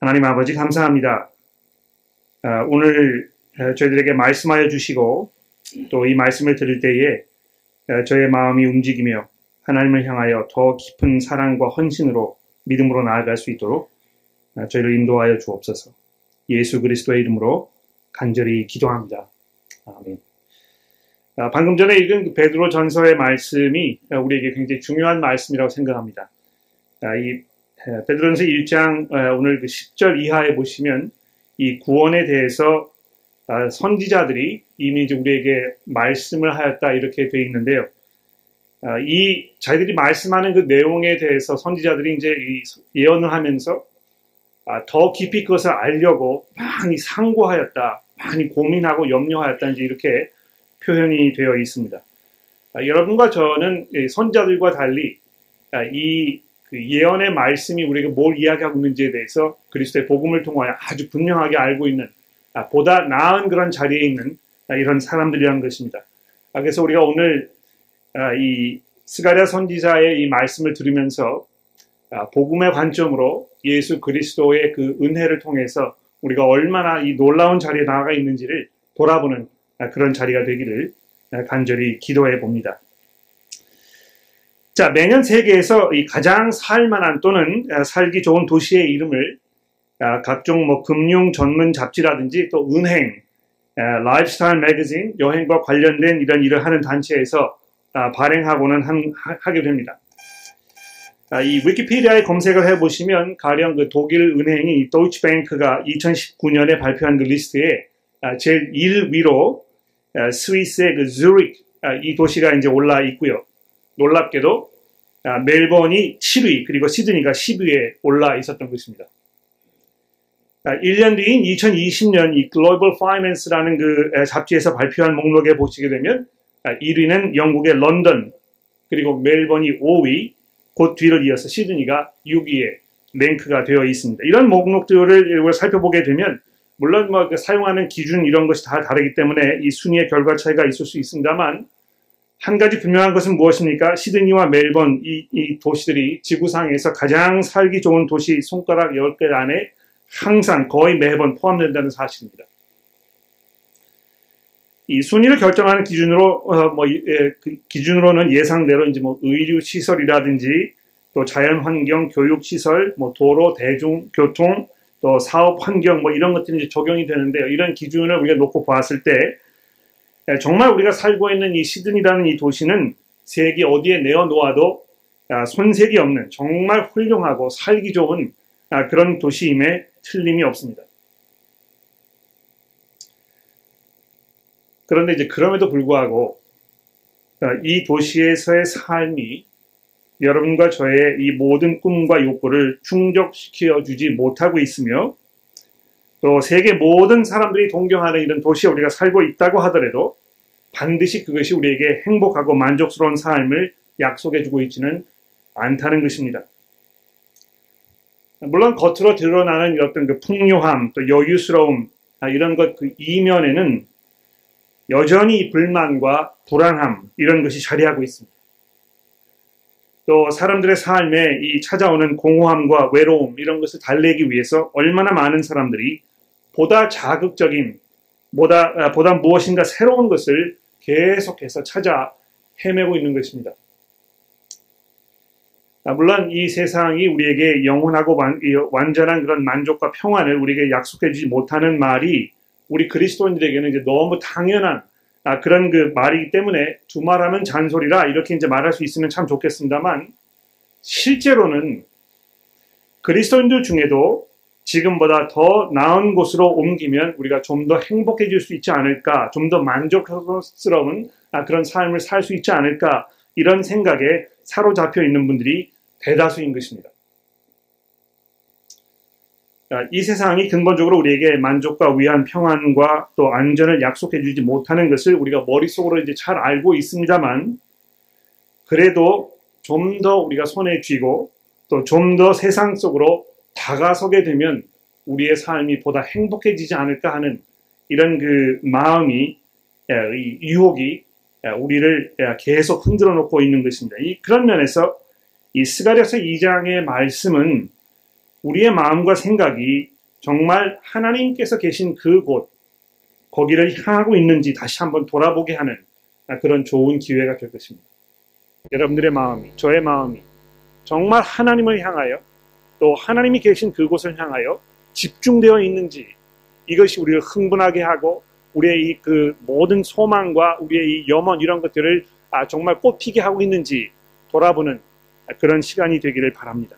하나님 아버지 감사합니다. 아, 오늘 저희들에게 말씀하여 주시고 또 이 말씀을 들을 때에 저의 마음이 움직이며 하나님을 향하여 더 깊은 사랑과 헌신으로 믿음으로 나아갈 수 있도록 저희를 인도하여 주옵소서. 예수 그리스도의 이름으로 간절히 기도합니다. 아멘. 아, 방금 전에 읽은 그 베드로 전서의 말씀이 우리에게 굉장히 중요한 말씀이라고 생각합니다. 아, 이 베드로전서 1장 오늘 그 10절 이하에 보시면 이 구원에 대해서 아, 선지자들이 이미 이제 우리에게 말씀을 하였다 이렇게 되어 있는데요. 이 자기들이 말씀하는 그 내용에 대해서 선지자들이 이제 예언을 하면서 더 깊이 그것을 알려고 많이 상고하였다, 많이 고민하고 염려하였다 이제 이렇게 표현이 되어 있습니다. 아, 여러분과 저는 선자들과 달리 아, 이 그 예언의 말씀이 우리에게 뭘 이야기하고 있는지에 대해서 그리스도의 복음을 통하여 아주 분명하게 알고 있는 아, 보다 나은 그런 자리에 있는 이런 사람들이라는 것입니다. 그래서 우리가 오늘 이 스가랴 선지자의 이 말씀을 들으면서 복음의 관점으로 예수 그리스도의 그 은혜를 통해서 우리가 얼마나 이 놀라운 자리에 나아가 있는지를 돌아보는 아, 그런 자리가 되기를 아, 간절히 기도해 봅니다. 자, 매년 세계에서 이 가장 살만한 또는 아, 살기 좋은 도시의 이름을 각종 뭐 금융 전문 잡지라든지 또 은행, 라이프스타일 매거진, 여행과 관련된 이런 일을 하는 단체에서 발행하고는 한, 하게 됩니다. 이 위키피디아에 검색을 해보시면 가령 그 독일 은행이 도이치뱅크가 2019년에 발표한 그 리스트에 제일 1위로 아, 스위스의 그 아, 이 도시가 이제 올라 있고요. 놀랍게도 아, 멜번이 7위 그리고 시드니가 10위에 올라 있었던 것입니다. 1년 뒤인 2020년 이 글로벌 파이낸스라는 그 잡지에서 발표한 목록에 보시게 되면 1위는 영국의 런던 그리고 멜번이 5위 곧 뒤를 이어서 시드니가 6위에 랭크가 되어 있습니다. 이런 목록들을 살펴보게 되면 물론 뭐그 사용하는 기준 이런 것이 다 다르기 때문에 이 순위의 결과 차이가 있을 수 있습니다만 한 가지 분명한 것은 무엇입니까? 시드니와 멜번 이, 이 도시들이 지구상에서 가장 살기 좋은 도시 손가락 10개 안에 항상 거의 매번 포함된다는 사실입니다. 이 순위를 결정하는 기준으로 어, 뭐 예, 그 기준으로는 예상대로 이제 뭐 의류 시설이라든지 또 자연 환경, 교육 시설, 뭐 도로, 대중 교통 또 사업 환경 뭐 이런 것들이 적용이 되는데요. 이런 기준을 우리가 놓고 보았을 때 예, 정말 우리가 살고 있는 이 시드니라는 이 도시는 세계 어디에 내어놓아도 아, 손색이 없는 정말 훌륭하고 살기 좋은 아, 그런 도시임에 틀림이 없습니다. 그런데 이제 그럼에도 불구하고 아, 이 도시에서의 삶이 여러분과 저의 이 모든 꿈과 욕구를 충족시켜 주지 못하고 있으며 또 세계 모든 사람들이 동경하는 이런 도시에 우리가 살고 있다고 하더라도 반드시 그것이 우리에게 행복하고 만족스러운 삶을 약속해 주고 있지는 않다는 것입니다. 물론 겉으로 드러나는 어떤 그 풍요함, 또 여유스러움, 아, 이런 것 그 이면에는 여전히 불만과 불안함, 이런 것이 자리하고 있습니다. 또 사람들의 삶에 이 찾아오는 공허함과 외로움 이런 것을 달래기 위해서 얼마나 많은 사람들이 보다 자극적인 보다 아, 보다 무엇인가 새로운 것을 계속해서 찾아 헤매고 있는 것입니다. 아, 물론 이 세상이 우리에게 영원하고 완전한 그런 만족과 평안을 우리에게 약속해 주지 못하는 말이 우리 그리스도인들에게는 이제 너무 당연한 아, 그런 그 말이기 때문에 두말하면 잔소리라 이렇게 이제 말할 수 있으면 참 좋겠습니다만 실제로는 그리스도인들 중에도 지금보다 더 나은 곳으로 옮기면 우리가 좀 더 행복해질 수 있지 않을까, 좀 더 만족스러운 아, 그런 삶을 살 수 있지 않을까 이런 생각에 사로잡혀 있는 분들이 대다수인 것입니다. 이 세상이 근본적으로 우리에게 만족과 위안, 평안과 또 안전을 약속해 주지 못하는 것을 우리가 머릿속으로 이제 잘 알고 있습니다만, 그래도 좀 더 우리가 손에 쥐고 또 좀 더 세상 속으로 다가서게 되면 우리의 삶이 보다 행복해지지 않을까 하는 이런 그 마음이, 이 유혹이 우리를 계속 흔들어 놓고 있는 것입니다. 이 그런 면에서 이 스가랴서 2장의 말씀은 우리의 마음과 생각이 정말 하나님께서 계신 그곳, 거기를 향하고 있는지 다시 한번 돌아보게 하는 그런 좋은 기회가 될 것입니다. 여러분들의 마음이, 저의 마음이 정말 하나님을 향하여 또 하나님이 계신 그곳을 향하여 집중되어 있는지 이것이 우리를 흥분하게 하고 우리의 이 그 모든 소망과 우리의 이 염원 이런 것들을 아, 정말 꽃피게 하고 있는지 돌아보는 그런 시간이 되기를 바랍니다.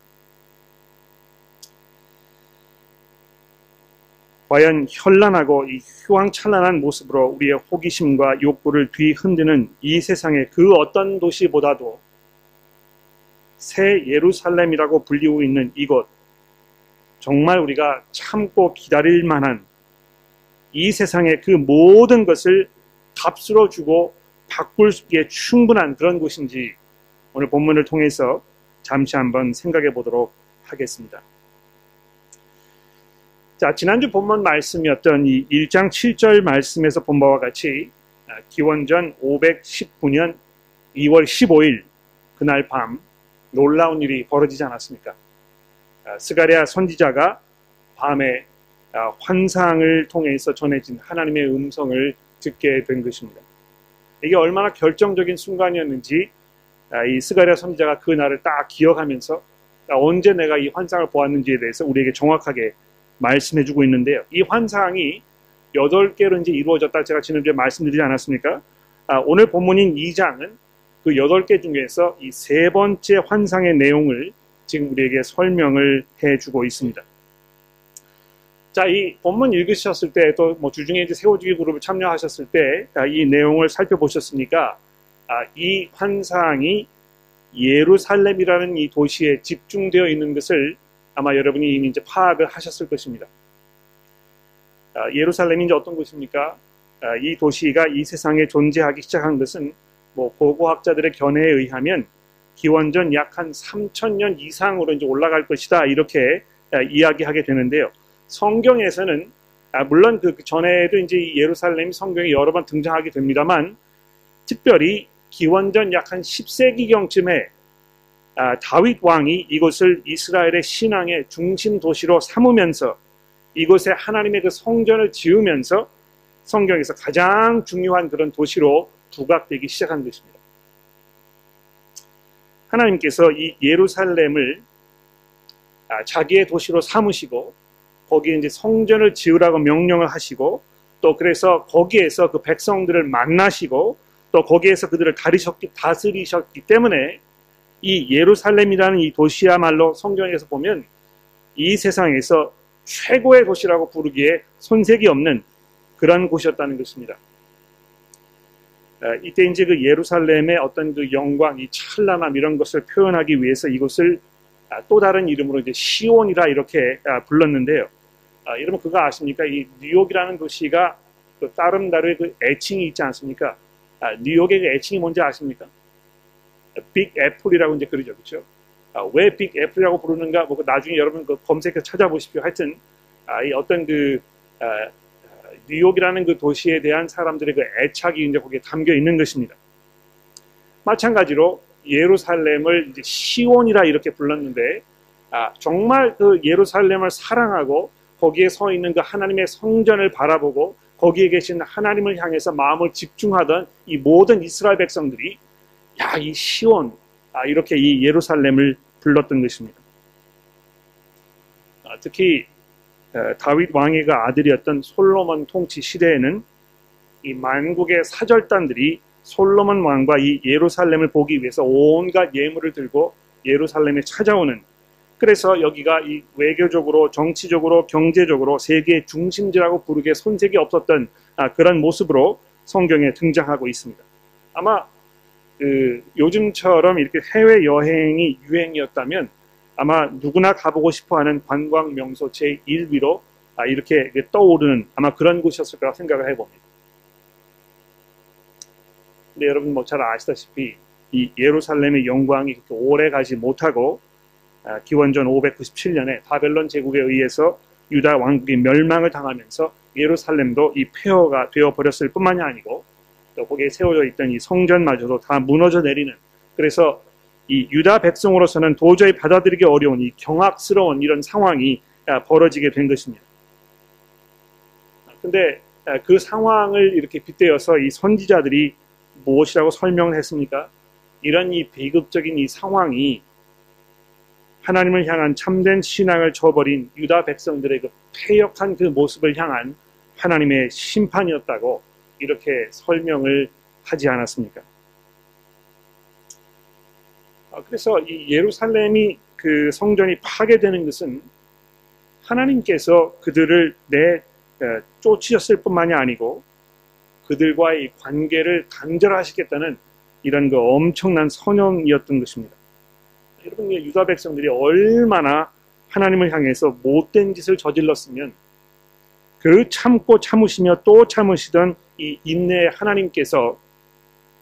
과연 현란하고 이 휘황찬란한 모습으로 우리의 호기심과 욕구를 뒤흔드는 이 세상의 그 어떤 도시보다도 새 예루살렘이라고 불리고 있는 이곳 정말 우리가 참고 기다릴 만한 이 세상의 그 모든 것을 값으로 주고 바꿀 수있게 충분한 그런 곳인지 오늘 본문을 통해서 잠시 한번 생각해 보도록 하겠습니다. 자, 지난주 본문 말씀이었던 이 1장 7절 말씀에서 본 바와 같이 아, 기원전 519년 2월 15일 그날 밤 놀라운 일이 벌어지지 않았습니까? 아, 스가랴 선지자가 밤에 아, 환상을 통해서 전해진 하나님의 음성을 듣게 된 것입니다. 이게 얼마나 결정적인 순간이었는지 이 스가랴 선지자가 그 날을 딱 기억하면서 언제 내가 이 환상을 보았는지에 대해서 우리에게 정확하게 말씀해주고 있는데요. 이 환상이 8개로 이제 이루어졌다 제가 지난주에 말씀드리지 않았습니까? 아, 오늘 본문인 2장은 그 8개 중에서 이 세 번째 환상의 내용을 지금 우리에게 설명을 해주고 있습니다. 자, 이 본문 읽으셨을 때, 또 뭐 주중에 이제 세워주기 그룹을 참여하셨을 때, 이 내용을 살펴보셨으니까, 아, 이 환상이 예루살렘이라는 이 도시에 집중되어 있는 것을 아마 여러분이 이미 이제 파악을 하셨을 것입니다. 아, 예루살렘이 이제 어떤 곳입니까? 아, 이 도시가 이 세상에 존재하기 시작한 것은 뭐 고고학자들의 견해에 의하면 기원전 약 한 3천년 이상으로 이제 올라갈 것이다 이렇게 아, 이야기하게 되는데요. 성경에서는 물론 그 전에도 이제 예루살렘이 성경에 여러 번 등장하게 됩니다만 특별히 기원전 약 한 10세기경쯤에 아, 다윗 왕이 이곳을 이스라엘의 신앙의 중심 도시로 삼으면서 이곳에 하나님의 그 성전을 지으면서 성경에서 가장 중요한 그런 도시로 부각되기 시작한 것입니다. 하나님께서 이 예루살렘을 아, 자기의 도시로 삼으시고 거기에 이제 성전을 지으라고 명령을 하시고 또 그래서 거기에서 그 백성들을 만나시고 또 거기에서 그들을 다리셨기, 다스리셨기 때문에 이 예루살렘이라는 이 도시야말로 성경에서 보면 이 세상에서 최고의 도시라고 부르기에 손색이 없는 그런 곳이었다는 것입니다. 아, 이때 이제 그 예루살렘의 어떤 그 영광, 이 찬란함 이런 것을 표현하기 위해서 이곳을 아, 또 다른 이름으로 이제 시온이라 이렇게 아, 불렀는데요. 여러분 그거 아십니까? 이 뉴욕이라는 도시가 그 다른 나라의 그 애칭이 있지 않습니까? 뉴욕의 그 애칭이 뭔지 아십니까? 빅 애플이라고 이제 그러죠. 그렇죠? 아, 왜빅 애플이라고 부르는가? 뭐그 나중에 여러분 그 검색해서 찾아보십시오. 하여튼 아, 이 어떤 그 아, 뉴욕이라는 그 도시에 대한 사람들의 그 애착이 이제 거기에 담겨 있는 것입니다. 마찬가지로 예루살렘을 이제 시온이라 이렇게 불렀는데 아, 정말 그 예루살렘을 사랑하고 거기에 서 있는 그 하나님의 성전을 바라보고 거기에 계신 하나님을 향해서 마음을 집중하던 이 모든 이스라엘 백성들이 야, 이 시온, 아, 이렇게 이 예루살렘을 불렀던 것입니다. 아, 특히 다윗 왕의가 아들이었던 솔로몬 통치 시대에는 이 만국의 사절단들이 솔로몬 왕과 이 예루살렘을 보기 위해서 온갖 예물을 들고 예루살렘에 찾아오는 그래서 여기가 이 외교적으로 정치적으로 경제적으로 세계의 중심지라고 부르기에 손색이 없었던 아, 그런 모습으로 성경에 등장하고 있습니다. 아마 그 요즘처럼 이렇게 해외 여행이 유행이었다면 아마 누구나 가보고 싶어하는 관광 명소 제 1위로 아, 이렇게 떠오르는 아마 그런 곳이었을 거라 생각을 해봅니다. 근데 여러분 뭐 잘 아시다시피 이 예루살렘의 영광이 그렇게 오래 가지 못하고 아, 기원전 597년에 바벨론 제국에 의해서 유다 왕국이 멸망을 당하면서 예루살렘도 이 폐허가 되어 버렸을 뿐만이 아니고 또 거기에 세워져 있던 이 성전마저도 다 무너져 내리는 그래서 이 유다 백성으로서는 도저히 받아들이기 어려운 이 경악스러운 이런 상황이 아, 벌어지게 된 것입니다. 근데 그 상황을 이렇게 빗대어서 이 선지자들이 무엇이라고 설명을 했습니까? 이런 이 비극적인 이 상황이 하나님을 향한 참된 신앙을 저버린 유다 백성들의 그 폐역한 그 모습을 향한 하나님의 심판이었다고 이렇게 설명을 하지 않았습니까? 아, 그래서 이 예루살렘이 그 성전이 파괴되는 것은 하나님께서 그들을 내 쫓으셨을 뿐만이 아니고 그들과의 관계를 단절하시겠다는 이런 그 엄청난 선언이었던 것입니다. 여러분 유다 백성들이 얼마나 하나님을 향해서 못된 짓을 저질렀으면 그 참고 참으시며 또 참으시던 이 인내 하나님께서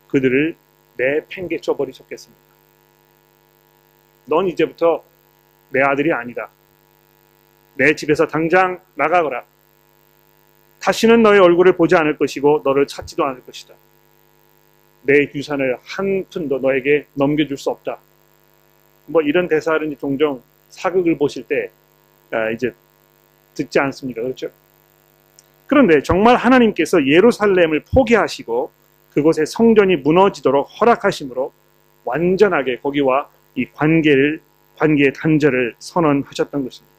그들을 내팽개쳐 버리셨겠습니까? 넌 이제부터 내 아들이 아니다. 내 집에서 당장 나가거라. 다시는 너의 얼굴을 보지 않을 것이고 너를 찾지도 않을 것이다. 내 유산을 한 푼도 너에게 넘겨줄 수 없다. 뭐 이런 대사를 종종 사극을 보실 때 아, 이제 듣지 않습니까? 그렇죠? 그런데 정말 하나님께서 예루살렘을 포기하시고 그곳의 성전이 무너지도록 허락하심으로 완전하게 거기와 이 관계를 관계의 단절을 선언하셨던 것입니다.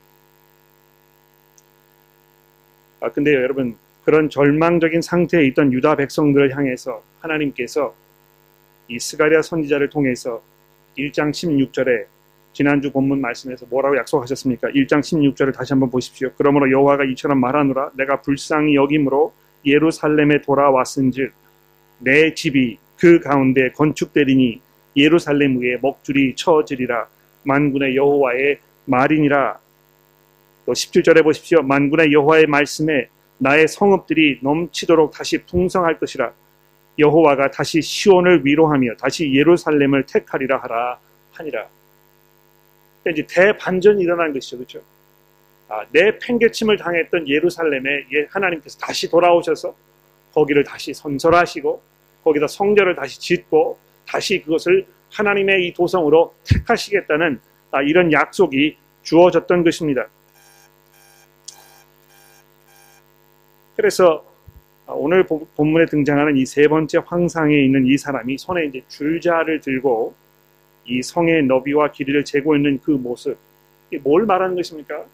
아, 근데요, 여러분, 그런 절망적인 상태에 있던 유다 백성들을 향해서 하나님께서 이 스가랴 선지자를 통해서 1장 16절에 지난주 본문 말씀에서 뭐라고 약속하셨습니까? 1장 16절을 다시 한번 보십시오. 그러므로 여호와가 이처럼 말하노라 내가 불쌍히 여김으로 예루살렘에 돌아왔은즉 내 집이 그 가운데 건축되리니 예루살렘 위에 먹줄이 쳐지리라 만군의 여호와의 말이니라 또 17절에 보십시오. 만군의 여호와의 말씀에 나의 성읍들이 넘치도록 다시 풍성할 것이라 여호와가 다시 시온을 위로하며 다시 예루살렘을 택하리라 하라 하니라. 이제 대반전이 일어난 것이죠. 그렇죠? 아, 내 팽개침을 당했던 예루살렘에 하나님께서 다시 돌아오셔서 거기를 다시 선설하시고 거기다 성전을 다시 짓고 다시 그것을 하나님의 이 도성으로 택하시겠다는 아, 이런 약속이 주어졌던 것입니다. 그래서 아, 오늘 본문에 등장하는 이 세 번째 황상에 있는 이 사람이 손에 이제 줄자를 들고 이 성의 너비와 길이를 재고 있는 그 모습, 뭘 말하는 것입니까?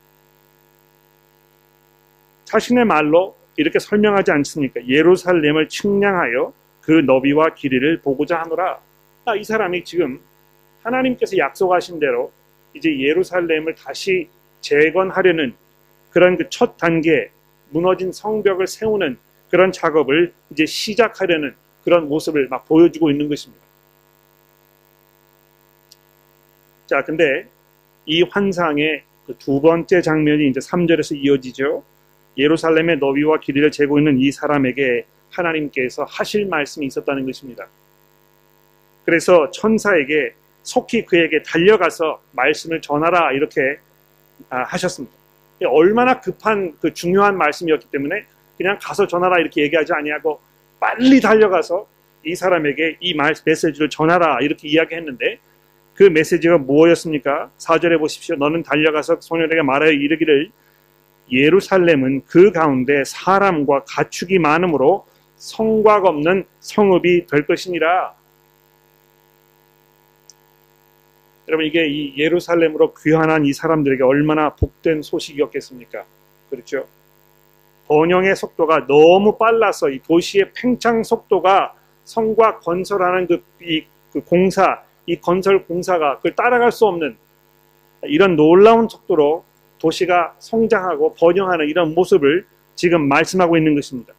자신의 말로 이렇게 설명하지 않습니까? 예루살렘을 측량하여 그 너비와 길이를 보고자 하노라. 아, 이 사람이 지금 하나님께서 약속하신 대로 이제 예루살렘을 다시 재건하려는 그런 그 첫 단계, 무너진 성벽을 세우는 그런 작업을 이제 시작하려는 그런 모습을 막 보여주고 있는 것입니다. 자, 근데 이 환상의 그 두 번째 장면이 이제 3절에서 이어지죠. 예루살렘의 너비와 길이를 재고 있는 이 사람에게 하나님께서 하실 말씀이 있었다는 것입니다. 그래서 천사에게 속히 그에게 달려가서 말씀을 전하라 이렇게 아, 하셨습니다. 얼마나 급한 그 중요한 말씀이었기 때문에 그냥 가서 전하라 이렇게 얘기하지 아니하고 빨리 달려가서 이 사람에게 이 말, 메시지를 전하라 이렇게 이야기했는데 그 메시지가 무엇이었습니까? 4절에 보십시오. 너는 달려가서 소년에게 말하여 이르기를 예루살렘은 그 가운데 사람과 가축이 많으므로 성곽 없는 성읍이 될 것이니라. 여러분 이게 이 예루살렘으로 귀환한 이 사람들에게 얼마나 복된 소식이었겠습니까? 그렇죠? 번영의 속도가 너무 빨라서 이 도시의 팽창 속도가 성과 건설하는 그, 이, 그 공사, 이 건설 공사가 그걸 따라갈 수 없는 이런 놀라운 속도로 도시가 성장하고 번영하는 이런 모습을 지금 말씀하고 있는 것입니다.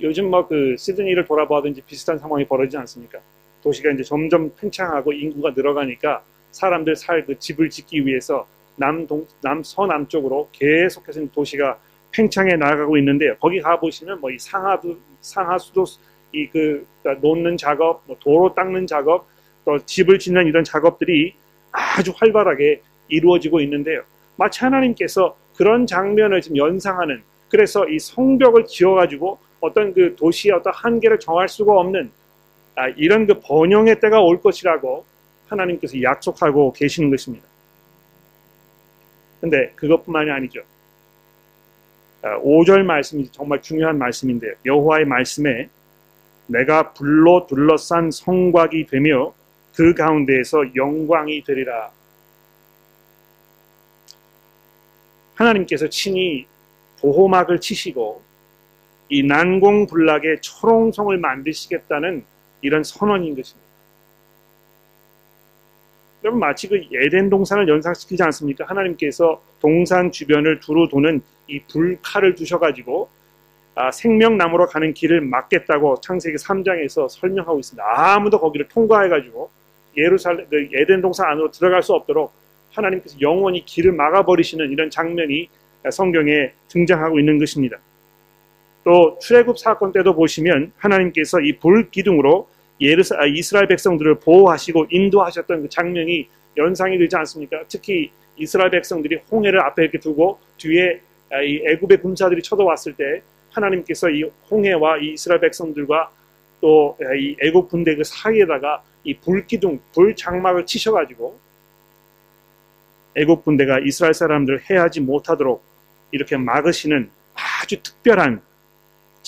요즘 뭐 그 시드니를 돌아보든지 비슷한 상황이 벌어지지 않습니까? 도시가 이제 점점 팽창하고 인구가 늘어가니까 사람들 살 그 집을 짓기 위해서 남동 남 서남쪽으로 계속해서 도시가 팽창해 나가고 있는데요. 거기 가 보시면 뭐 이 상하도 상하수도 이그 그러니까 놓는 작업, 뭐 도로 닦는 작업, 또 집을 짓는 이런 작업들이 아주 활발하게 이루어지고 있는데요. 마치 하나님께서 그런 장면을 지금 연상하는 그래서 이 성벽을 지어가지고 어떤 그 도시의 어떤 한계를 정할 수가 없는 아, 이런 그 번영의 때가 올 것이라고 하나님께서 약속하고 계시는 것입니다. 근데 그것뿐만이 아니죠. 5절 말씀이 정말 중요한 말씀인데 여호와의 말씀에 내가 불로 둘러싼 성곽이 되며 그 가운데에서 영광이 되리라. 하나님께서 친히 보호막을 치시고 이 난공불락의 초롱성을 만드시겠다는 이런 선언인 것입니다. 여러분 마치 그 에덴 동산을 연상시키지 않습니까? 하나님께서 동산 주변을 두루 도는 이 불칼을 두셔가지고 아, 생명나무로 가는 길을 막겠다고 창세기 3장에서 설명하고 있습니다. 아무도 거기를 통과해가지고 예루살렘 그 에덴 동산 안으로 들어갈 수 없도록 하나님께서 영원히 길을 막아버리시는 이런 장면이 성경에 등장하고 있는 것입니다. 또 출애굽 사건 때도 보시면 하나님께서 이 불 기둥으로 예루사, 아, 이스라엘 백성들을 보호하시고 인도하셨던 그 장면이 연상이 되지 않습니까? 특히 이스라엘 백성들이 홍해를 앞에 이렇게 두고 뒤에 아, 이 애굽의 군사들이 쳐들어왔을 때 하나님께서 이 홍해와 이 이스라엘 백성들과 또 이 애굽 군대 그 사이에다가 이 불기둥, 불장막을 치셔가지고 애굽 군대가 이스라엘 사람들을 해하지 못하도록 이렇게 막으시는 아주 특별한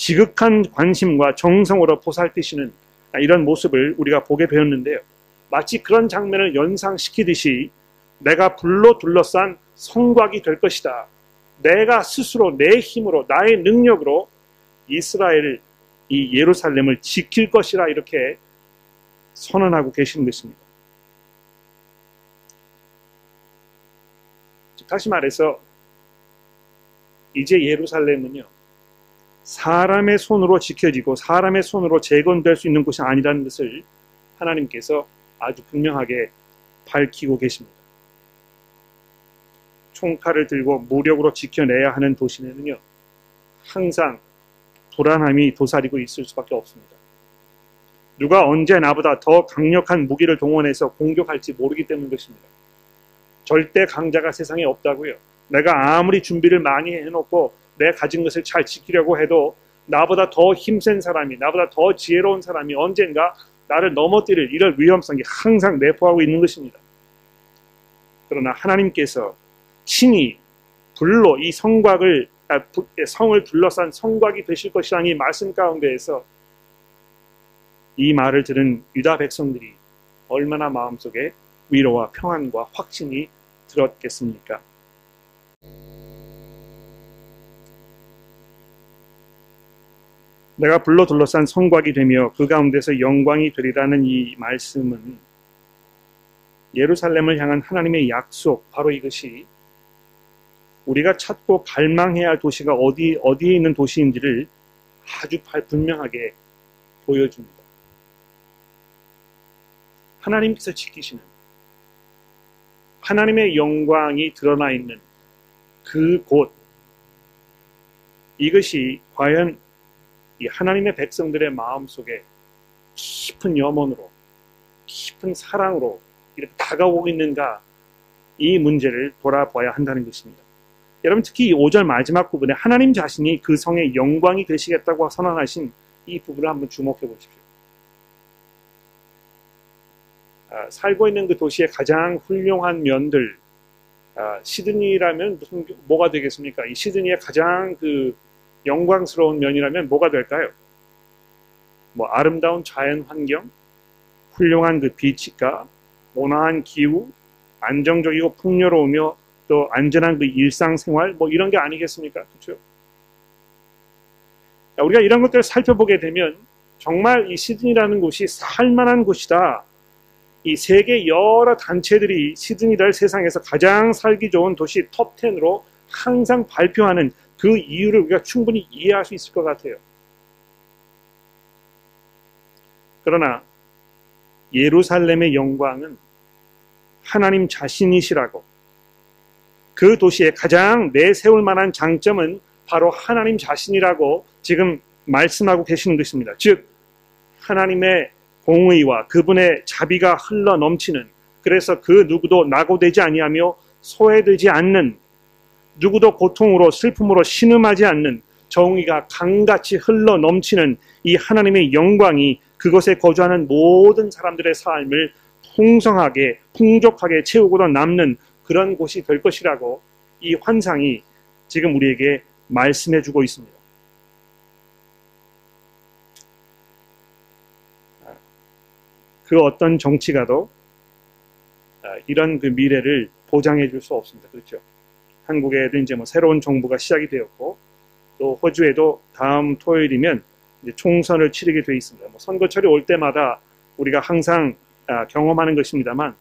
지극한 관심과 정성으로 보살피시는 이런 모습을 우리가 보게 배웠는데요. 마치 그런 장면을 연상시키듯이 내가 불로 둘러싼 성곽이 될 것이다. 내가 스스로 내 힘으로 나의 능력으로 이스라엘 이 예루살렘을 지킬 것이라 이렇게 선언하고 계시는 것입니다. 다시 말해서 이제 예루살렘은요 사람의 손으로 지켜지고 사람의 손으로 재건될 수 있는 곳이 아니라는 것을 하나님께서 아주 분명하게 밝히고 계십니다. 총칼을 들고 무력으로 지켜내야 하는 도시에는요 항상 불안함이 도사리고 있을 수밖에 없습니다. 누가 언제 나보다 더 강력한 무기를 동원해서 공격할지 모르기 때문인 것입니다. 절대 강자가 세상에 없다고요. 내가 아무리 준비를 많이 해놓고 내 가진 것을 잘 지키려고 해도 나보다 더 힘센 사람이, 나보다 더 지혜로운 사람이 언젠가 나를 넘어뜨릴 이런 위험성이 항상 내포하고 있는 것입니다. 그러나 하나님께서 친히 불로 이 성곽을 아, 성을 둘러싼 성곽이 되실 것이라는 이 말씀 가운데에서 이 말을 들은 유다 백성들이 얼마나 마음속에 위로와 평안과 확신이 들었겠습니까? 내가 불러 둘러싼 성곽이 되며 그 가운데서 영광이 되리라는 이 말씀은 예루살렘을 향한 하나님의 약속 바로 이것이 우리가 찾고 갈망해야 할 도시가 어디 어디에 있는 도시인지를 아주 분명하게 보여줍니다. 하나님께서 지키시는 하나님의 영광이 드러나 있는 그 곳, 이것이 과연 이 하나님의 백성들의 마음 속에 깊은 염원으로, 깊은 사랑으로 이렇게 다가오고 있는가, 이 문제를 돌아봐야 한다는 것입니다. 여러분 특히 이 5절 마지막 부분에 하나님 자신이 그 성의 영광이 되시겠다고 선언하신 이 부분을 한번 주목해 보십시오. 아, 살고 있는 그 도시의 가장 훌륭한 면들 아, 시드니라면 무슨 뭐가 되겠습니까? 이 시드니의 가장 그 영광스러운 면이라면 뭐가 될까요? 뭐 아름다운 자연 환경, 훌륭한 그 비치가, 온화한 기후, 안정적이고 풍요로우며 또 안전한 그 일상생활 뭐 이런 게 아니겠습니까? 그렇죠? 우리가 이런 것들을 살펴보게 되면 정말 이 시드니라는 곳이 살만한 곳이다. 이 세계 여러 단체들이 시드니를 세상에서 가장 살기 좋은 도시 톱10으로 항상 발표하는 그 이유를 우리가 충분히 이해할 수 있을 것 같아요. 그러나 예루살렘의 영광은 하나님 자신이시라고 그 도시에 가장 내세울 만한 장점은 바로 하나님 자신이라고 지금 말씀하고 계시는 것입니다. 즉 하나님의 공의와 그분의 자비가 흘러 넘치는 그래서 그 누구도 낙오되지 아니하며 소외되지 않는 누구도 고통으로 슬픔으로 신음하지 않는 정의가 강같이 흘러 넘치는 이 하나님의 영광이 그것에 거주하는 모든 사람들의 삶을 풍성하게 풍족하게 채우고도 남는 그런 곳이 될 것이라고 이 환상이 지금 우리에게 말씀해 주고 있습니다. 그 어떤 정치가도 아, 이런 그 미래를 보장해 줄 수 없습니다. 그렇죠? 한국에도 이제 뭐 새로운 정부가 시작이 되었고 또 호주에도 다음 토요일이면 총선을 치르게 돼 있습니다. 뭐 선거철이 올 때마다 우리가 항상 아, 경험하는 것입니다만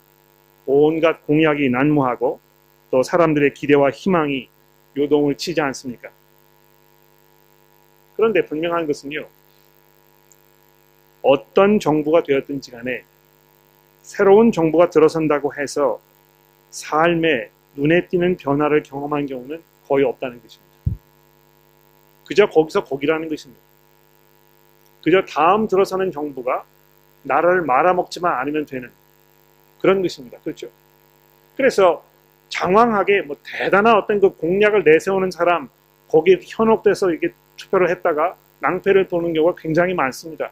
온갖 공약이 난무하고 또 사람들의 기대와 희망이 요동을 치지 않습니까? 그런데 분명한 것은요. 어떤 정부가 되었든지 간에 새로운 정부가 들어선다고 해서 삶에 눈에 띄는 변화를 경험한 경우는 거의 없다는 것입니다. 그저 거기서 거기라는 것입니다. 그저 다음 들어서는 정부가 나라를 말아먹지만 않으면 되는 그런 것입니다. 그렇죠? 그래서 장황하게 뭐 대단한 어떤 그 공약을 내세우는 사람 거기에 현혹돼서 이게 투표를 했다가 낭패를 보는 경우가 굉장히 많습니다.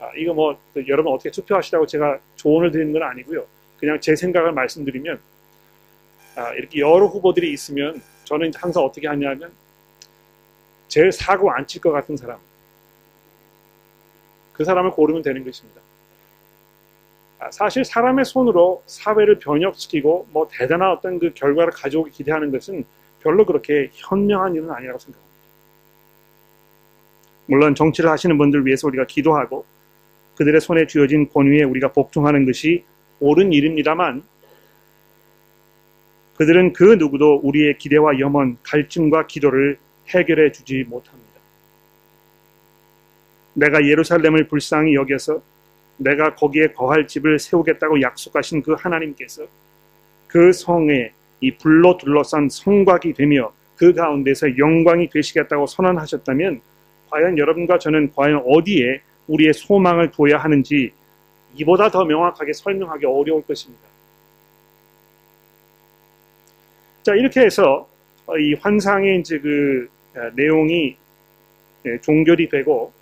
아, 이거 뭐그 여러분 어떻게 투표하시라고 제가 조언을 드리는 건 아니고요. 그냥 제 생각을 말씀드리면 아, 이렇게 여러 후보들이 있으면 저는 항상 어떻게 하냐면 제일 사고 안 칠 것 같은 사람 그 사람을 고르면 되는 것입니다. 아, 사실 사람의 손으로 사회를 변혁시키고 뭐 대단한 어떤 그 결과를 가져오기 기대하는 것은 별로 그렇게 현명한 일은 아니라고 생각합니다. 물론 정치를 하시는 분들 위해서 우리가 기도하고 그들의 손에 쥐어진 권위에 우리가 복종하는 것이 옳은 일입니다만 그들은 그 누구도 우리의 기대와 염원, 갈증과 기도를 해결해 주지 못합니다. 내가 예루살렘을 불쌍히 여겨서 내가 거기에 거할 집을 세우겠다고 약속하신 그 하나님께서 그 성에 이 불로 둘러싼 성곽이 되며 그 가운데서 영광이 되시겠다고 선언하셨다면 과연 여러분과 저는 과연 어디에 우리의 소망을 둬야 하는지 이보다 더 명확하게 설명하기 어려울 것입니다. 자, 이렇게 해서 이 환상의 이제 그 내용이 종결이 되고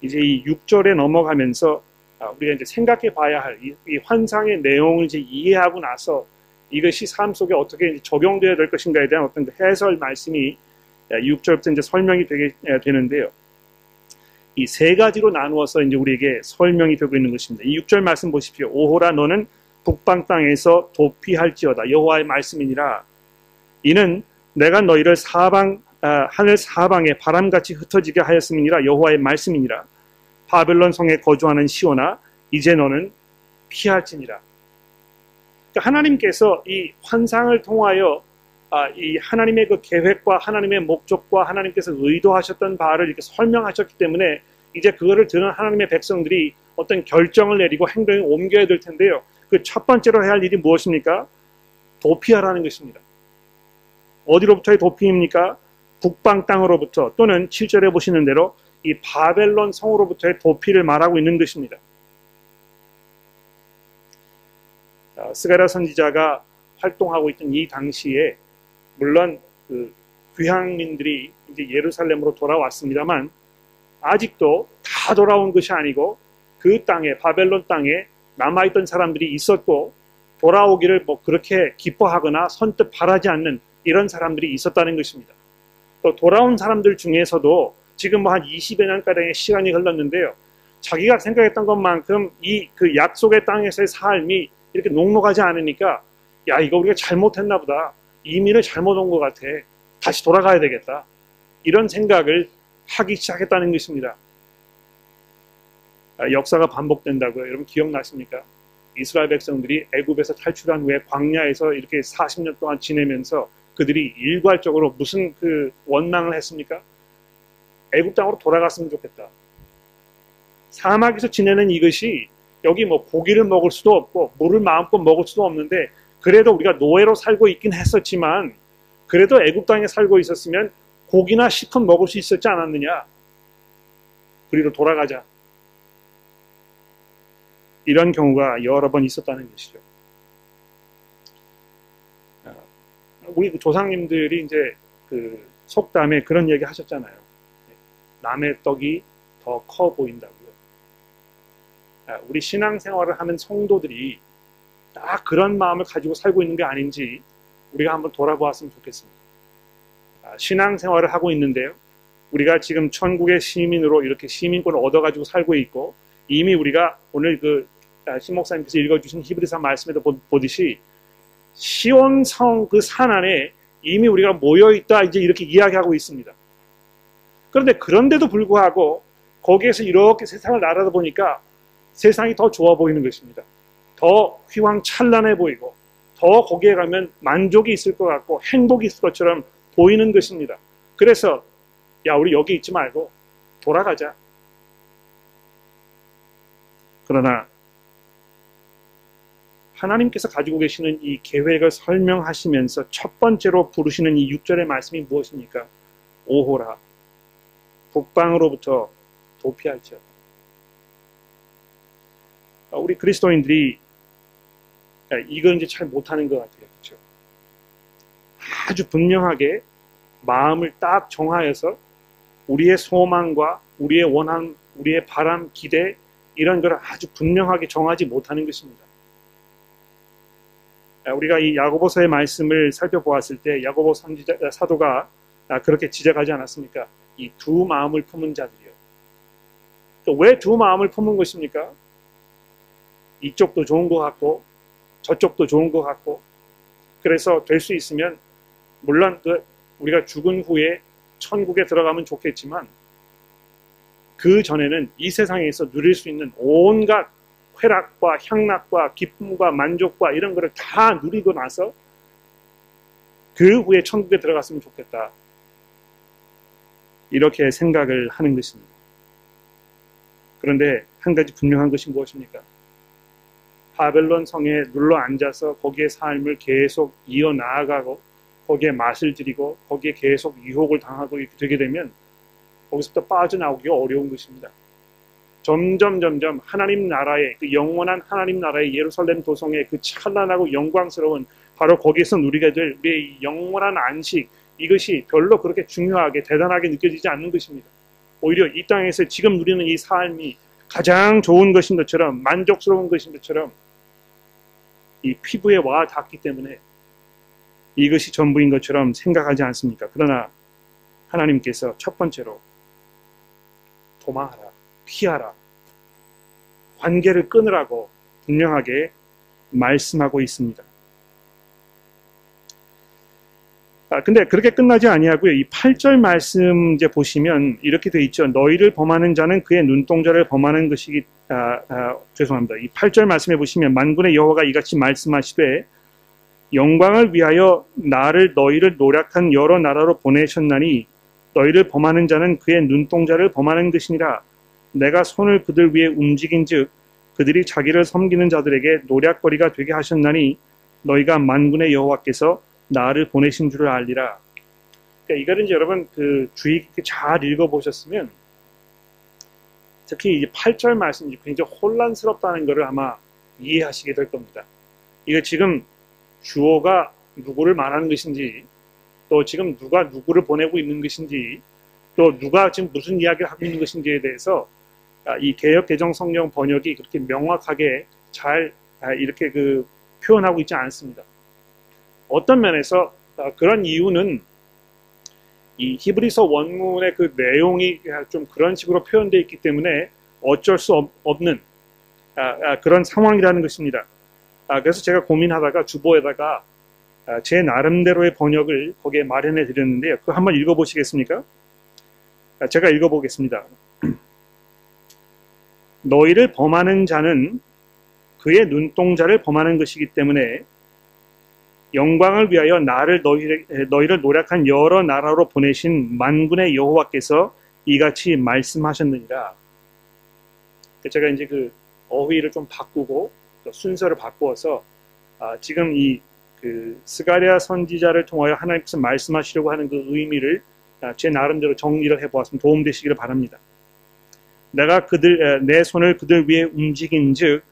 이제 이 6절에 넘어가면서 아, 우리가 이제 생각해 봐야 할 이 환상의 내용을 이제 이해하고 나서 이것이 삶 속에 어떻게 적용되어야 될 것인가에 대한 어떤 그 해설 말씀이 6절부터 이제 설명이 되게 되는데요. 이 세 가지로 나누어서 이제 우리에게 설명이 되고 있는 것입니다. 이 6절 말씀 보십시오. 오호라 너는 북방 땅에서 도피할지어다. 여호와의 말씀이니라. 이는 내가 너희를 사방 아, 하늘 사방에 바람같이 흩어지게 하였음이니라 여호와의 말씀이니라. 바벨론 성에 거주하는 시오나 이제 너는 피할지니라. 그러니까 하나님께서 이 환상을 통하여 아, 이 하나님의 그 계획과 하나님의 목적과 하나님께서 의도하셨던 바를 이렇게 설명하셨기 때문에 이제 그거를 들은 하나님의 백성들이 어떤 결정을 내리고 행동을 옮겨야 될 텐데요. 그 첫 번째로 해야 할 일이 무엇입니까? 도피하라는 것입니다. 어디로부터의 도피입니까? 북방 땅으로부터 또는 7절에 보시는 대로 이 바벨론 성으로부터의 도피를 말하고 있는 것입니다. 스가랴 선지자가 활동하고 있던 이 당시에 물론 그 귀향민들이 이제 예루살렘으로 돌아왔습니다만 아직도 다 돌아온 것이 아니고 그 땅에 바벨론 땅에 남아있던 사람들이 있었고 돌아오기를 뭐 그렇게 기뻐하거나 선뜻 바라지 않는 이런 사람들이 있었다는 것입니다. 또 돌아온 사람들 중에서도 지금 뭐 한 20여 년가량의 시간이 흘렀는데요. 자기가 생각했던 것만큼 이 그 약속의 땅에서의 삶이 이렇게 녹록하지 않으니까 야 이거 우리가 잘못했나 보다. 이민을 잘못 온 것 같아. 다시 돌아가야 되겠다. 이런 생각을 하기 시작했다는 것입니다. 아, 역사가 반복된다고요. 여러분 기억나십니까? 이스라엘 백성들이 애굽에서 탈출한 후에 광야에서 이렇게 40년 동안 지내면서 그들이 일괄적으로 무슨 그 원망을 했습니까? 애국 땅으로 돌아갔으면 좋겠다. 사막에서 지내는 이것이 여기 뭐 고기를 먹을 수도 없고 물을 마음껏 먹을 수도 없는데 그래도 우리가 노예로 살고 있긴 했었지만 그래도 애국 땅에 살고 있었으면 고기나 식품 먹을 수 있었지 않았느냐. 그리로 돌아가자. 이런 경우가 여러 번 있었다는 것이죠. 우리 그 조상님들이 이제 그 속담에 그런 얘기 하셨잖아요. 남의 떡이 더 커 보인다고요. 아, 우리 신앙생활을 하는 성도들이 딱 그런 마음을 가지고 살고 있는 게 아닌지 우리가 한번 돌아보았으면 좋겠습니다. 아, 신앙생활을 하고 있는데요. 우리가 지금 천국의 시민으로 이렇게 시민권을 얻어가지고 살고 있고 이미 우리가 오늘 그 아, 신목사님께서 읽어주신 히브리서 말씀에도 보듯이 시온성 그 산 안에 이미 우리가 모여 있다 이제 이렇게 이야기하고 있습니다. 그런데 그런데도 불구하고 거기에서 이렇게 세상을 날아다 보니까 세상이 더 좋아 보이는 것입니다. 더 휘황찬란해 보이고 더 거기에 가면 만족이 있을 것 같고 행복이 있을 것처럼 보이는 것입니다. 그래서 야 우리 여기 있지 말고 돌아가자. 그러나 하나님께서 가지고 계시는 이 계획을 설명하시면서 첫 번째로 부르시는 이 6절의 말씀이 무엇입니까? 오호라. 북방으로부터 도피할지어다. 우리 그리스도인들이 이건 이제 잘 못하는 것 같아요. 그렇죠? 아주 분명하게 마음을 딱 정하여서 우리의 소망과 우리의 원한, 우리의 바람, 기대 이런 걸 아주 분명하게 정하지 못하는 것입니다. 우리가 이 야고보서의 말씀을 살펴보았을 때 야고보 선지자, 사도가 그렇게 지적하지 않았습니까? 이 두 마음을 품은 자들이요. 왜두 마음을 품은 것입니까? 이쪽도 좋은 것 같고 저쪽도 좋은 것 같고 그래서 될 수 있으면 물론 그 우리가 죽은 후에 천국에 들어가면 좋겠지만 그 전에는 이 세상에서 누릴 수 있는 온갖 쾌락과 향락과 기쁨과 만족과 이런 것을 다 누리고 나서 그 후에 천국에 들어갔으면 좋겠다. 이렇게 생각을 하는 것입니다. 그런데 한 가지 분명한 것이 무엇입니까? 바벨론 성에 눌러 앉아서 거기에 삶을 계속 이어 나아가고 거기에 맛을 들이고 거기에 계속 유혹을 당하고 이렇게 되게 되면 거기서부터 빠져나오기가 어려운 것입니다. 점점 점점 하나님 나라의 그 영원한 하나님 나라의 예루살렘 도성의 그 찬란하고 영광스러운 바로 거기에서 누리게 될 우리의 영원한 안식 이것이 별로 그렇게 중요하게 대단하게 느껴지지 않는 것입니다. 오히려 이 땅에서 지금 누리는 이 삶이 가장 좋은 것인 것처럼 만족스러운 것인 것처럼 이 피부에 와 닿기 때문에 이것이 전부인 것처럼 생각하지 않습니까? 그러나 하나님께서 첫 번째로 도망하라. 피하라. 관계를 끊으라고 분명하게 말씀하고 있습니다. 아, 근데 그렇게 끝나지 아니하고요. 이 8절 말씀 이제 보시면 이렇게 돼 있죠. 너희를 범하는 자는 그의 눈동자를 범하는 것이기 아, 아, 죄송합니다. 이 8절 말씀에 보시면 만군의 여호와가 이같이 말씀하시되 영광을 위하여 나를 너희를 노력한 여러 나라로 보내셨나니 너희를 범하는 자는 그의 눈동자를 범하는 것이니라. 내가 손을 그들 위에 움직인즉 그들이 자기를 섬기는 자들에게 노략거리가 되게 하셨나니 너희가 만군의 여호와께서 나를 보내신 줄을 알리라. 그러니까 이거는 이제 여러분 그 주의 깊게 잘 읽어보셨으면 특히 이제 8절 말씀이 굉장히 혼란스럽다는 것을 아마 이해하시게 될 겁니다. 이거 지금 주어가 누구를 말하는 것인지 또 지금 누가 누구를 보내고 있는 것인지 또 누가 지금 무슨 이야기를 하고 있는 것인지에 대해서 아, 이 개혁 개정 성경 번역이 그렇게 명확하게 잘 아, 이렇게 그 표현하고 있지 않습니다. 어떤 면에서 아, 그런 이유는 이 히브리서 원문의 그 내용이 좀 그런 식으로 표현되어 있기 때문에 어쩔 수 없는 그런 상황이라는 것입니다. 그래서 제가 고민하다가 주보에다가 제 나름대로의 번역을 거기에 마련해 드렸는데요. 그 한번 읽어보시겠습니까? 제가 읽어보겠습니다. 너희를 범하는 자는 그의 눈동자를 범하는 것이기 때문에 영광을 위하여 나를 너희, 너희를 노력한 여러 나라로 보내신 만군의 여호와께서 이같이 말씀하셨느니라. 제가 이제 그 어휘를 좀 바꾸고 순서를 바꾸어서 아, 지금 이 그 스가랴 선지자를 통하여 하나님께서 말씀하시려고 하는 그 의미를 아, 제 나름대로 정리를 해보았으면 도움되시기를 바랍니다. 내가 그들 내 손을 그들 위에 움직인즉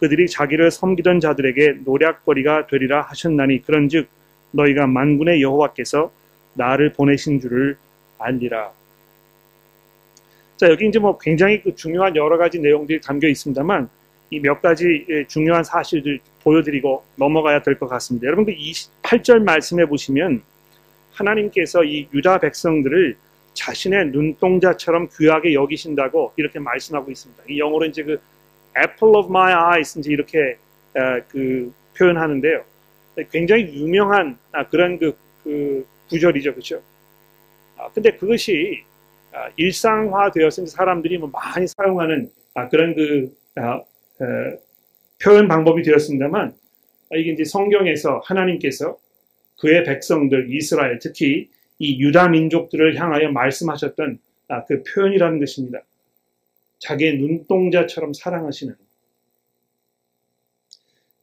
그들이 자기를 섬기던 자들에게 노략거리가 되리라 하셨나니 그런즉 너희가 만군의 여호와께서 나를 보내신 줄을 알리라. 자 여기 이제 뭐 굉장히 그 중요한 여러 가지 내용들이 담겨 있습니다만 이 몇 가지 중요한 사실들 보여드리고 넘어가야 될 것 같습니다. 여러분 그 28절 말씀해 보시면 하나님께서 이 유다 백성들을 자신의 눈동자처럼 귀하게 여기신다고 이렇게 말씀하고 있습니다. 이 영어로 이제 그 apple of my eyes 이제 이렇게 어, 그 표현하는데요. 굉장히 유명한 아, 그런 그, 그 구절이죠, 그렇죠? 아, 근데 그것이 아, 일상화되어서 사람들이 뭐 많이 사용하는 아, 그런 그 표현 방법이 되었습니다만 아, 이게 이제 성경에서 하나님께서 그의 백성들 이스라엘 특히 이 유다 민족들을 향하여 말씀하셨던 아, 그 표현이라는 것입니다. 자기의 눈동자처럼 사랑하시는.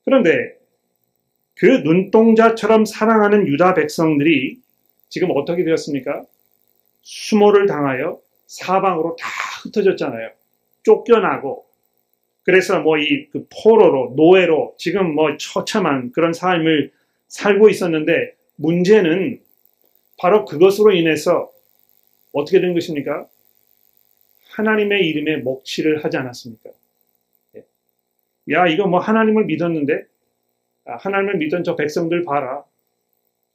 그런데 그 눈동자처럼 사랑하는 유다 백성들이 지금 어떻게 되었습니까? 수모를 당하여 사방으로 다 흩어졌잖아요. 쫓겨나고 그래서 뭐 이 그 포로로 노예로 지금 뭐 처참한 그런 삶을 살고 있었는데 문제는 바로 그것으로 인해서 어떻게 된 것입니까? 하나님의 이름에 먹칠을 하지 않았습니까? 예. 야, 이거 뭐 하나님을 믿었는데, 아, 하나님을 믿던 저 백성들 봐라.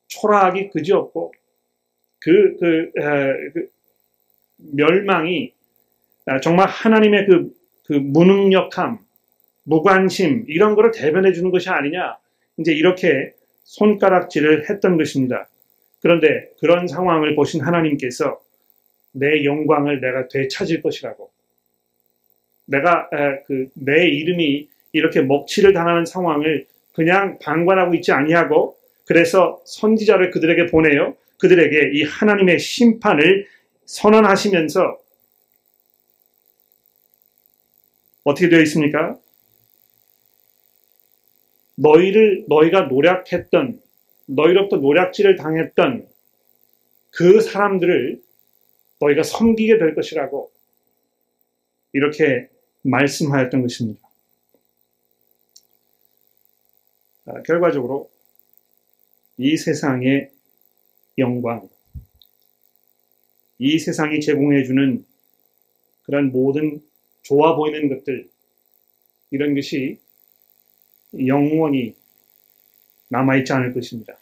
초라하기 그지없고, 그, 그, 에, 그 멸망이 아, 정말 하나님의 그, 그 무능력함, 무관심, 이런 거를 대변해 주는 것이 아니냐. 이제 이렇게 손가락질을 했던 것입니다. 그런데 그런 상황을 보신 하나님께서 내 영광을 내가 되찾을 것이라고. 내가 그 내 이름이 이렇게 먹칠을 당하는 상황을 그냥 방관하고 있지 아니하고 그래서 선지자를 그들에게 보내요. 그들에게 이 하나님의 심판을 선언하시면서 어떻게 되어 있습니까? 너희를 너희가 노력했던 너희로부터 노략질을 당했던 그 사람들을 너희가 섬기게 될 것이라고 이렇게 말씀하였던 것입니다. 아, 결과적으로 이 세상의 영광, 이 세상이 제공해주는 그런 모든 좋아 보이는 것들, 이런 것이 영원히 남아있지 않을 것입니다.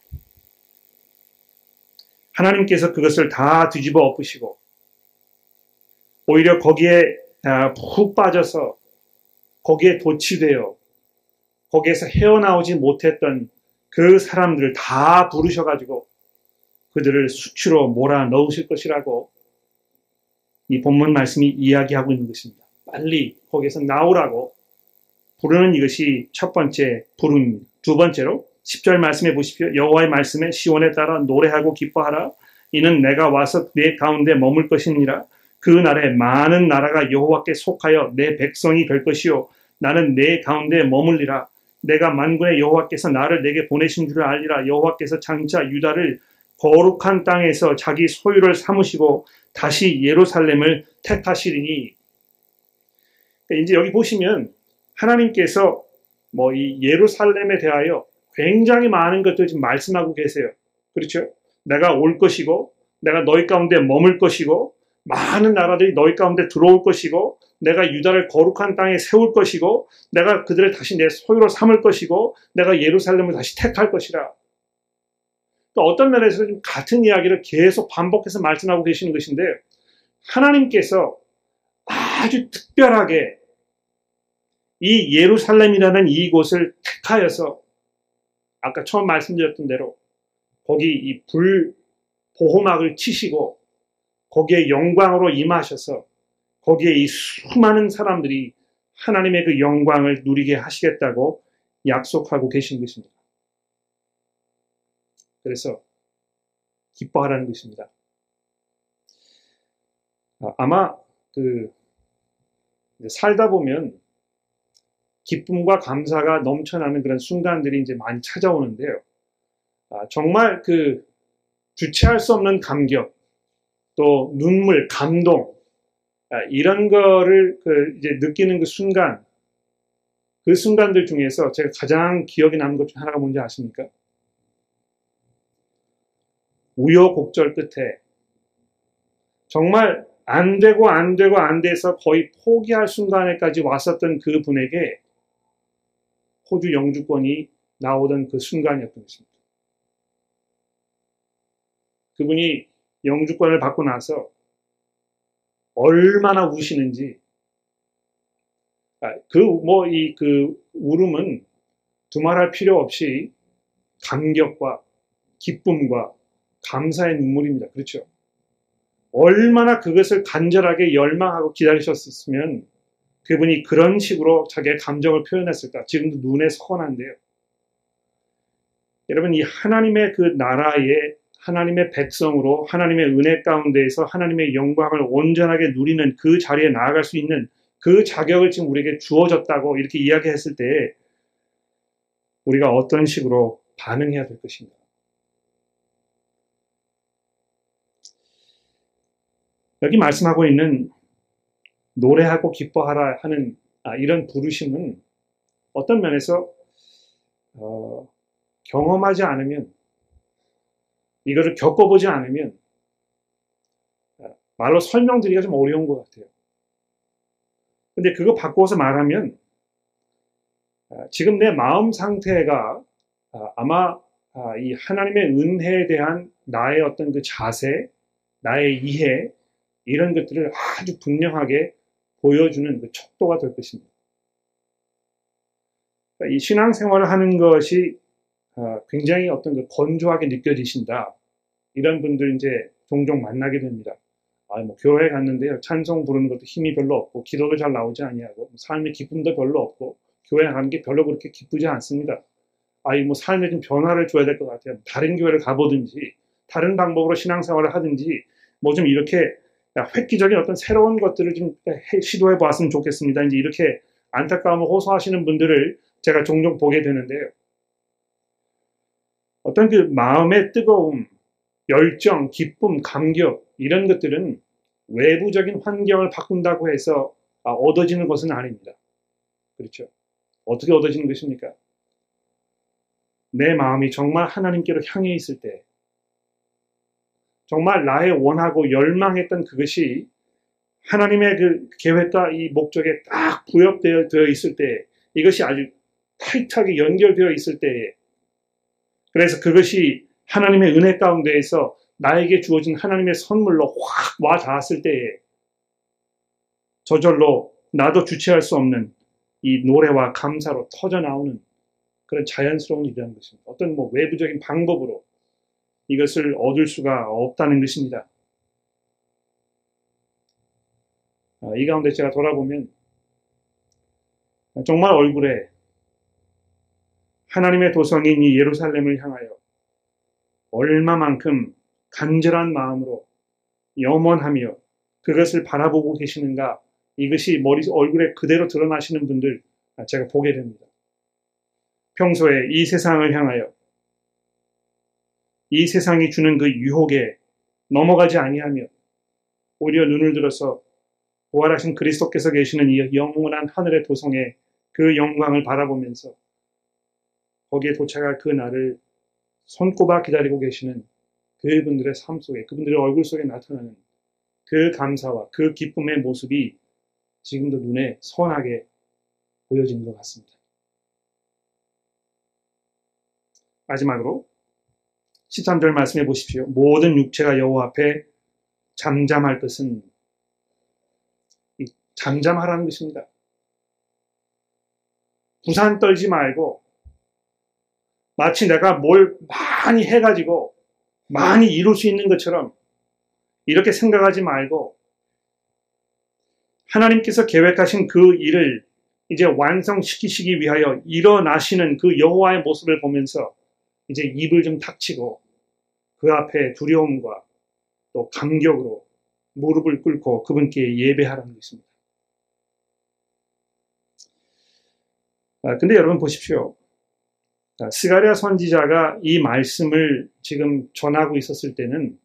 하나님께서 그것을 다 뒤집어 엎으시고 오히려 거기에 아, 푹 빠져서 거기에 도취되어 거기에서 헤어나오지 못했던 그 사람들을 다 부르셔가지고 그들을 수치로 몰아 넣으실 것이라고 이 본문 말씀이 이야기하고 있는 것입니다. 빨리 거기에서 나오라고 부르는 이것이 첫 번째 부름입니다. 두 번째로 10절 말씀해 보십시오. 여호와의 말씀에 시온에 따라 노래하고 기뻐하라. 이는 내가 와서 내 가운데 머물 것이니라. 그 날에 많은 나라가 여호와께 속하여 내 백성이 될 것이요. 나는 내 가운데 머물리라. 내가 만군의 여호와께서 나를 내게 보내신 줄을 알리라. 여호와께서 장차 유다를 거룩한 땅에서 자기 소유를 삼으시고 다시 예루살렘을 택하시리니. 이제 여기 보시면 하나님께서 뭐 이 예루살렘에 대하여 굉장히 많은 것들 지금 말씀하고 계세요. 그렇죠? 내가 올 것이고, 내가 너희 가운데 머물 것이고, 많은 나라들이 너희 가운데 들어올 것이고, 내가 유다를 거룩한 땅에 세울 것이고, 내가 그들을 다시 내 소유로 삼을 것이고, 내가 예루살렘을 다시 택할 것이라. 또 어떤 면에서 좀 같은 이야기를 계속 반복해서 말씀하고 계시는 것인데, 하나님께서 아주 특별하게 이 예루살렘이라는 이곳을 택하여서 아까 처음 말씀드렸던 대로 거기 이 불 보호막을 치시고 거기에 영광으로 임하셔서 거기에 이 수많은 사람들이 하나님의 그 영광을 누리게 하시겠다고 약속하고 계신 것입니다. 그래서 기뻐하라는 것입니다. 아, 아마 그 살다 보면 기쁨과 감사가 넘쳐나는 그런 순간들이 이제 많이 찾아오는데요. 아, 정말 그 주체할 수 없는 감격, 또 눈물, 감동, 아, 이런 거를 그 이제 느끼는 그 순간, 그 순간들 중에서 제가 가장 기억에 남는 것 중 하나가 뭔지 아십니까? 우여곡절 끝에 정말 안 되고 안 되고 안 돼서 거의 포기할 순간에까지 왔었던 그 분에게 호주 영주권이 나오던 그 순간이었던 것입니다. 그분이 영주권을 받고 나서 얼마나 우시는지 아, 그뭐 이 그 울음은 두말할 필요 없이 감격과 기쁨과 감사의 눈물입니다. 그렇죠? 얼마나 그것을 간절하게 열망하고 기다리셨으면 그분이 그런 식으로 자기의 감정을 표현했을까? 지금도 눈에 선한데요. 여러분, 이 하나님의 그 나라의 하나님의 백성으로 하나님의 은혜 가운데에서 하나님의 영광을 온전하게 누리는 그 자리에 나아갈 수 있는 그 자격을 지금 우리에게 주어졌다고 이렇게 이야기했을 때 우리가 어떤 식으로 반응해야 될 것인가? 여기 말씀하고 있는 노래하고 기뻐하라 하는 아, 이런 부르심은 어떤 면에서 어, 경험하지 않으면 이거를 겪어보지 않으면 아, 말로 설명드리기가 좀 어려운 것 같아요. 근데 그거 바꾸어서 말하면 아, 지금 내 마음 상태가 아, 아마 이 하나님의 은혜에 대한 나의 어떤 그 자세, 나의 이해 이런 것들을 아주 분명하게 보여주는 그 척도가 될 것입니다. 그러니까 이 신앙생활을 하는 것이 굉장히 어떤 그 건조하게 느껴지신다. 이런 분들 이제 종종 만나게 됩니다. 아, 뭐 교회 갔는데요. 찬송 부르는 것도 힘이 별로 없고 기도도 잘 나오지 아니하고 삶의 기쁨도 별로 없고 교회 가는 게 별로 그렇게 기쁘지 않습니다. 아이 뭐 삶에 좀 변화를 줘야 될 것 같아요. 다른 교회를 가보든지 다른 방법으로 신앙생활을 하든지 뭐 좀 이렇게 획기적인 어떤 새로운 것들을 좀 시도해 보았으면 좋겠습니다. 이제 이렇게 안타까움을 호소하시는 분들을 제가 종종 보게 되는데요. 어떤 그 마음의 뜨거움, 열정, 기쁨, 감격 이런 것들은 외부적인 환경을 바꾼다고 해서 아, 얻어지는 것은 아닙니다. 그렇죠? 어떻게 얻어지는 것입니까? 내 마음이 정말 하나님께로 향해 있을 때, 정말 나의 원하고 열망했던 그것이 하나님의 그 계획과 이 목적에 딱 부엽되어 있을 때, 이것이 아주 타이트하게 연결되어 있을 때에, 그래서 그것이 하나님의 은혜 가운데에서 나에게 주어진 하나님의 선물로 확 와 닿았을 때에 저절로 나도 주체할 수 없는 이 노래와 감사로 터져 나오는 그런 자연스러운 일이라는 것입니다. 어떤 뭐 외부적인 방법으로 이것을 얻을 수가 없다는 것입니다. 아, 이 가운데 제가 돌아보면 정말 얼굴에 하나님의 도성인 이 예루살렘을 향하여 얼마만큼 간절한 마음으로 염원하며 그것을 바라보고 계시는가 이것이 머리 얼굴에 그대로 드러나시는 분들 제가 보게 됩니다. 평소에 이 세상을 향하여 이 세상이 주는 그 유혹에 넘어가지 아니하며 오히려 눈을 들어서 부활하신 그리스도께서 계시는 이 영원한 하늘의 도성에 그 영광을 바라보면서 거기에 도착할 그 날을 손꼽아 기다리고 계시는 그분들의 삶 속에, 그분들의 얼굴 속에 나타나는 그 감사와 그 기쁨의 모습이 지금도 눈에 선하게 보여지는 것 같습니다. 마지막으로 13절 말씀해 보십시오. 모든 육체가 여호와 앞에 잠잠할 것은 잠잠하라는 것입니다. 부산 떨지 말고 마치 내가 뭘 많이 해가지고 많이 이룰 수 있는 것처럼 이렇게 생각하지 말고 하나님께서 계획하신 그 일을 이제 완성시키시기 위하여 일어나시는 그 여호와의 모습을 보면서 이제 입을 좀 닥치고 그 앞에 두려움과 또 감격으로 무릎을 꿇고 그분께 예배하라는 것입니다. 아, 근데 여러분 보십시오. 스가랴 선지자가 이 말씀을 지금 전하고 있었을 때는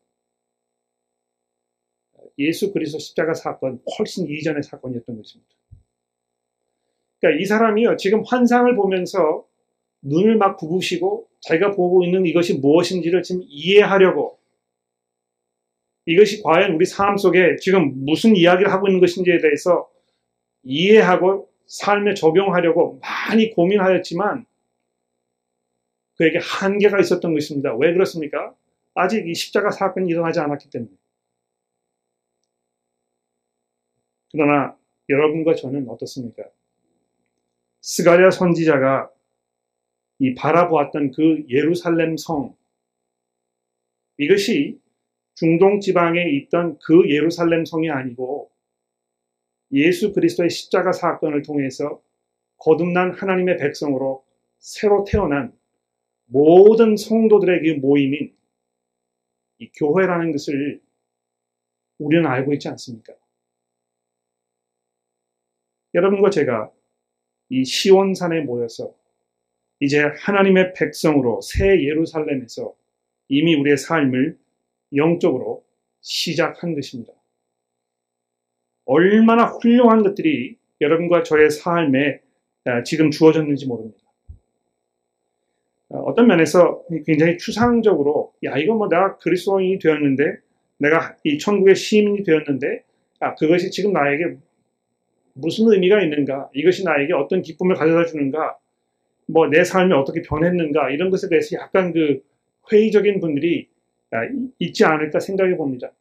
예수 그리스도 십자가 사건 훨씬 이전의 사건이었던 것입니다. 그러니까 이 사람이요 지금 환상을 보면서 눈을 막 부부시고 자기가 보고 있는 이것이 무엇인지를 지금 이해하려고 이것이 과연 우리 삶 속에 지금 무슨 이야기를 하고 있는 것인지에 대해서 이해하고 삶에 적용하려고 많이 고민하였지만 그에게 한계가 있었던 것입니다. 왜 그렇습니까? 아직 이 십자가 사건이 일어나지 않았기 때문에. 그러나 여러분과 저는 어떻습니까? 스가랴 선지자가 이 바라보았던 그 예루살렘 성 이것이 중동 지방에 있던 그 예루살렘 성이 아니고 예수 그리스도의 십자가 사건을 통해서 거듭난 하나님의 백성으로 새로 태어난 모든 성도들의 그 모임인 이 교회라는 것을 우리는 알고 있지 않습니까? 여러분과 제가 이 시온산에 모여서 이제 하나님의 백성으로 새 예루살렘에서 이미 우리의 삶을 영적으로 시작한 것입니다. 얼마나 훌륭한 것들이 여러분과 저의 삶에 아, 지금 주어졌는지 모릅니다. 어, 어떤 면에서 굉장히 추상적으로 야 이거 뭐 내가 그리스도인이 되었는데 내가 이 천국의 시민이 되었는데 아 그것이 지금 나에게 무슨 의미가 있는가 이것이 나에게 어떤 기쁨을 가져다 주는가 뭐 내 삶이 어떻게 변했는가 이런 것에 대해서 약간 그 회의적인 분들이 아, 있지 않을까 생각해 봅니다.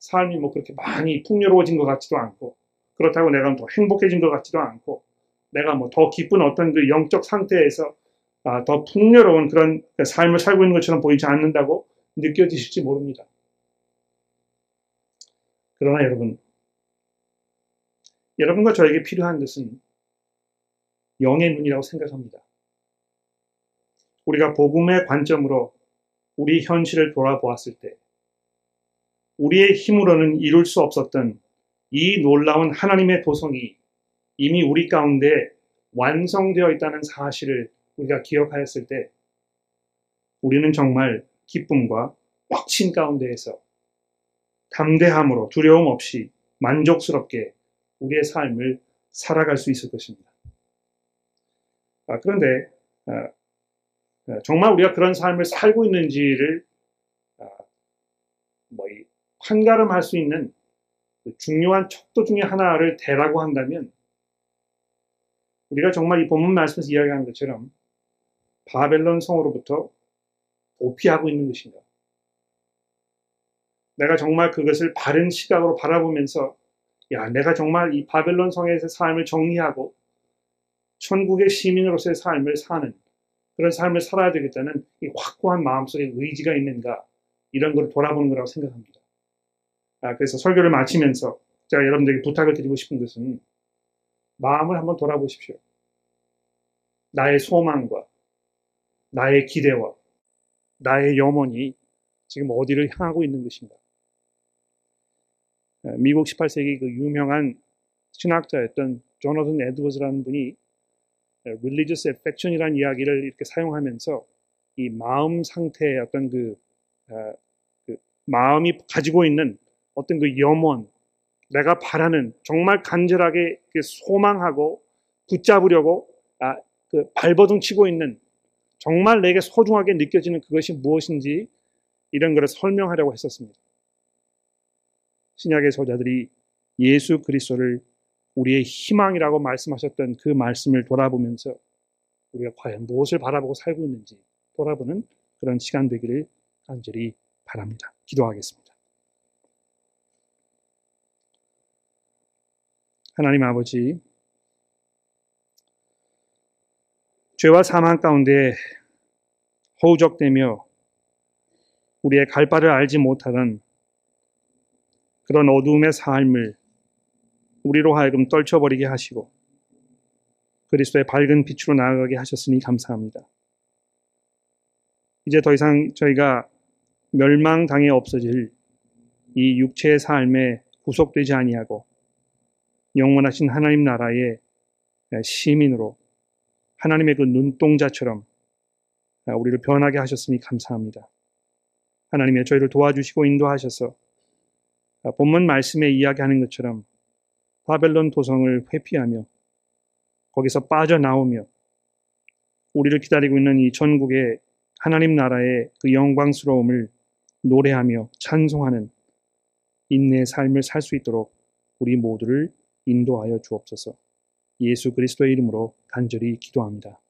삶이 뭐 그렇게 많이 풍요로워진 것 같지도 않고 그렇다고 내가 더 행복해진 것 같지도 않고 내가 뭐 더 기쁜 어떤 그 영적 상태에서 아, 더 풍요로운 그런 삶을 살고 있는 것처럼 보이지 않는다고 느껴지실지 모릅니다. 그러나 여러분, 여러분과 저에게 필요한 것은 영의 눈이라고 생각합니다. 우리가 복음의 관점으로 우리 현실을 돌아보았을 때 우리의 힘으로는 이룰 수 없었던 이 놀라운 하나님의 도성이 이미 우리 가운데 완성되어 있다는 사실을 우리가 기억하였을 때 우리는 정말 기쁨과 확신 가운데에서 담대함으로 두려움 없이 만족스럽게 우리의 삶을 살아갈 수 있을 것입니다. 아, 그런데 아, 아 정말 우리가 그런 삶을 살고 있는지를 아, 뭐 판가름할 수 있는 그 중요한 척도 중의 하나를 대라고 한다면 우리가 정말 이 본문 말씀에서 이야기하는 것처럼 바벨론 성으로부터 도피하고 있는 것인가? 내가 정말 그것을 바른 시각으로 바라보면서 야, 내가 정말 이 바벨론 성에서 삶을 정리하고 천국의 시민으로서의 삶을 사는 그런 삶을 살아야 되겠다는 이 확고한 마음속에 의지가 있는가 이런 걸 돌아보는 거라고 생각합니다. 아, 그래서 설교를 마치면서 제가 여러분들에게 부탁을 드리고 싶은 것은 마음을 한번 돌아보십시오. 나의 소망과 나의 기대와 나의 염원이 지금 어디를 향하고 있는 것인가? 미국 18세기 그 유명한 신학자였던 조너든 에드워즈라는 분이 religious affection이라는 이야기를 이렇게 사용하면서 이 마음 상태의 어떤 그, 그 마음이 가지고 있는 어떤 그 염원, 내가 바라는 정말 간절하게 소망하고 붙잡으려고 아, 그 발버둥 치고 있는 정말 내게 소중하게 느껴지는 그것이 무엇인지 이런 것을 설명하려고 했었습니다. 신약의 저자들이 예수 그리스도를 우리의 희망이라고 말씀하셨던 그 말씀을 돌아보면서 우리가 과연 무엇을 바라보고 살고 있는지 돌아보는 그런 시간 되기를 간절히 바랍니다. 기도하겠습니다. 하나님 아버지, 죄와 사망 가운데 허우적대며 우리의 갈 바를 알지 못하던 그런 어두움의 삶을 우리로 하여금 떨쳐버리게 하시고 그리스도의 밝은 빛으로 나아가게 하셨으니 감사합니다. 이제 더 이상 저희가 멸망당해 없어질 이 육체의 삶에 구속되지 아니하고 영원하신 하나님 나라의 시민으로 하나님의 그 눈동자처럼 우리를 변하게 하셨으니 감사합니다. 하나님의 저희를 도와주시고 인도하셔서 본문 말씀에 이야기하는 것처럼 바벨론 도성을 회피하며 거기서 빠져나오며 우리를 기다리고 있는 이 전국의 하나님 나라의 그 영광스러움을 노래하며 찬송하는 인내의 삶을 살 수 있도록 우리 모두를 인도하여 주옵소서. 예수 그리스도의 이름으로 간절히 기도합니다.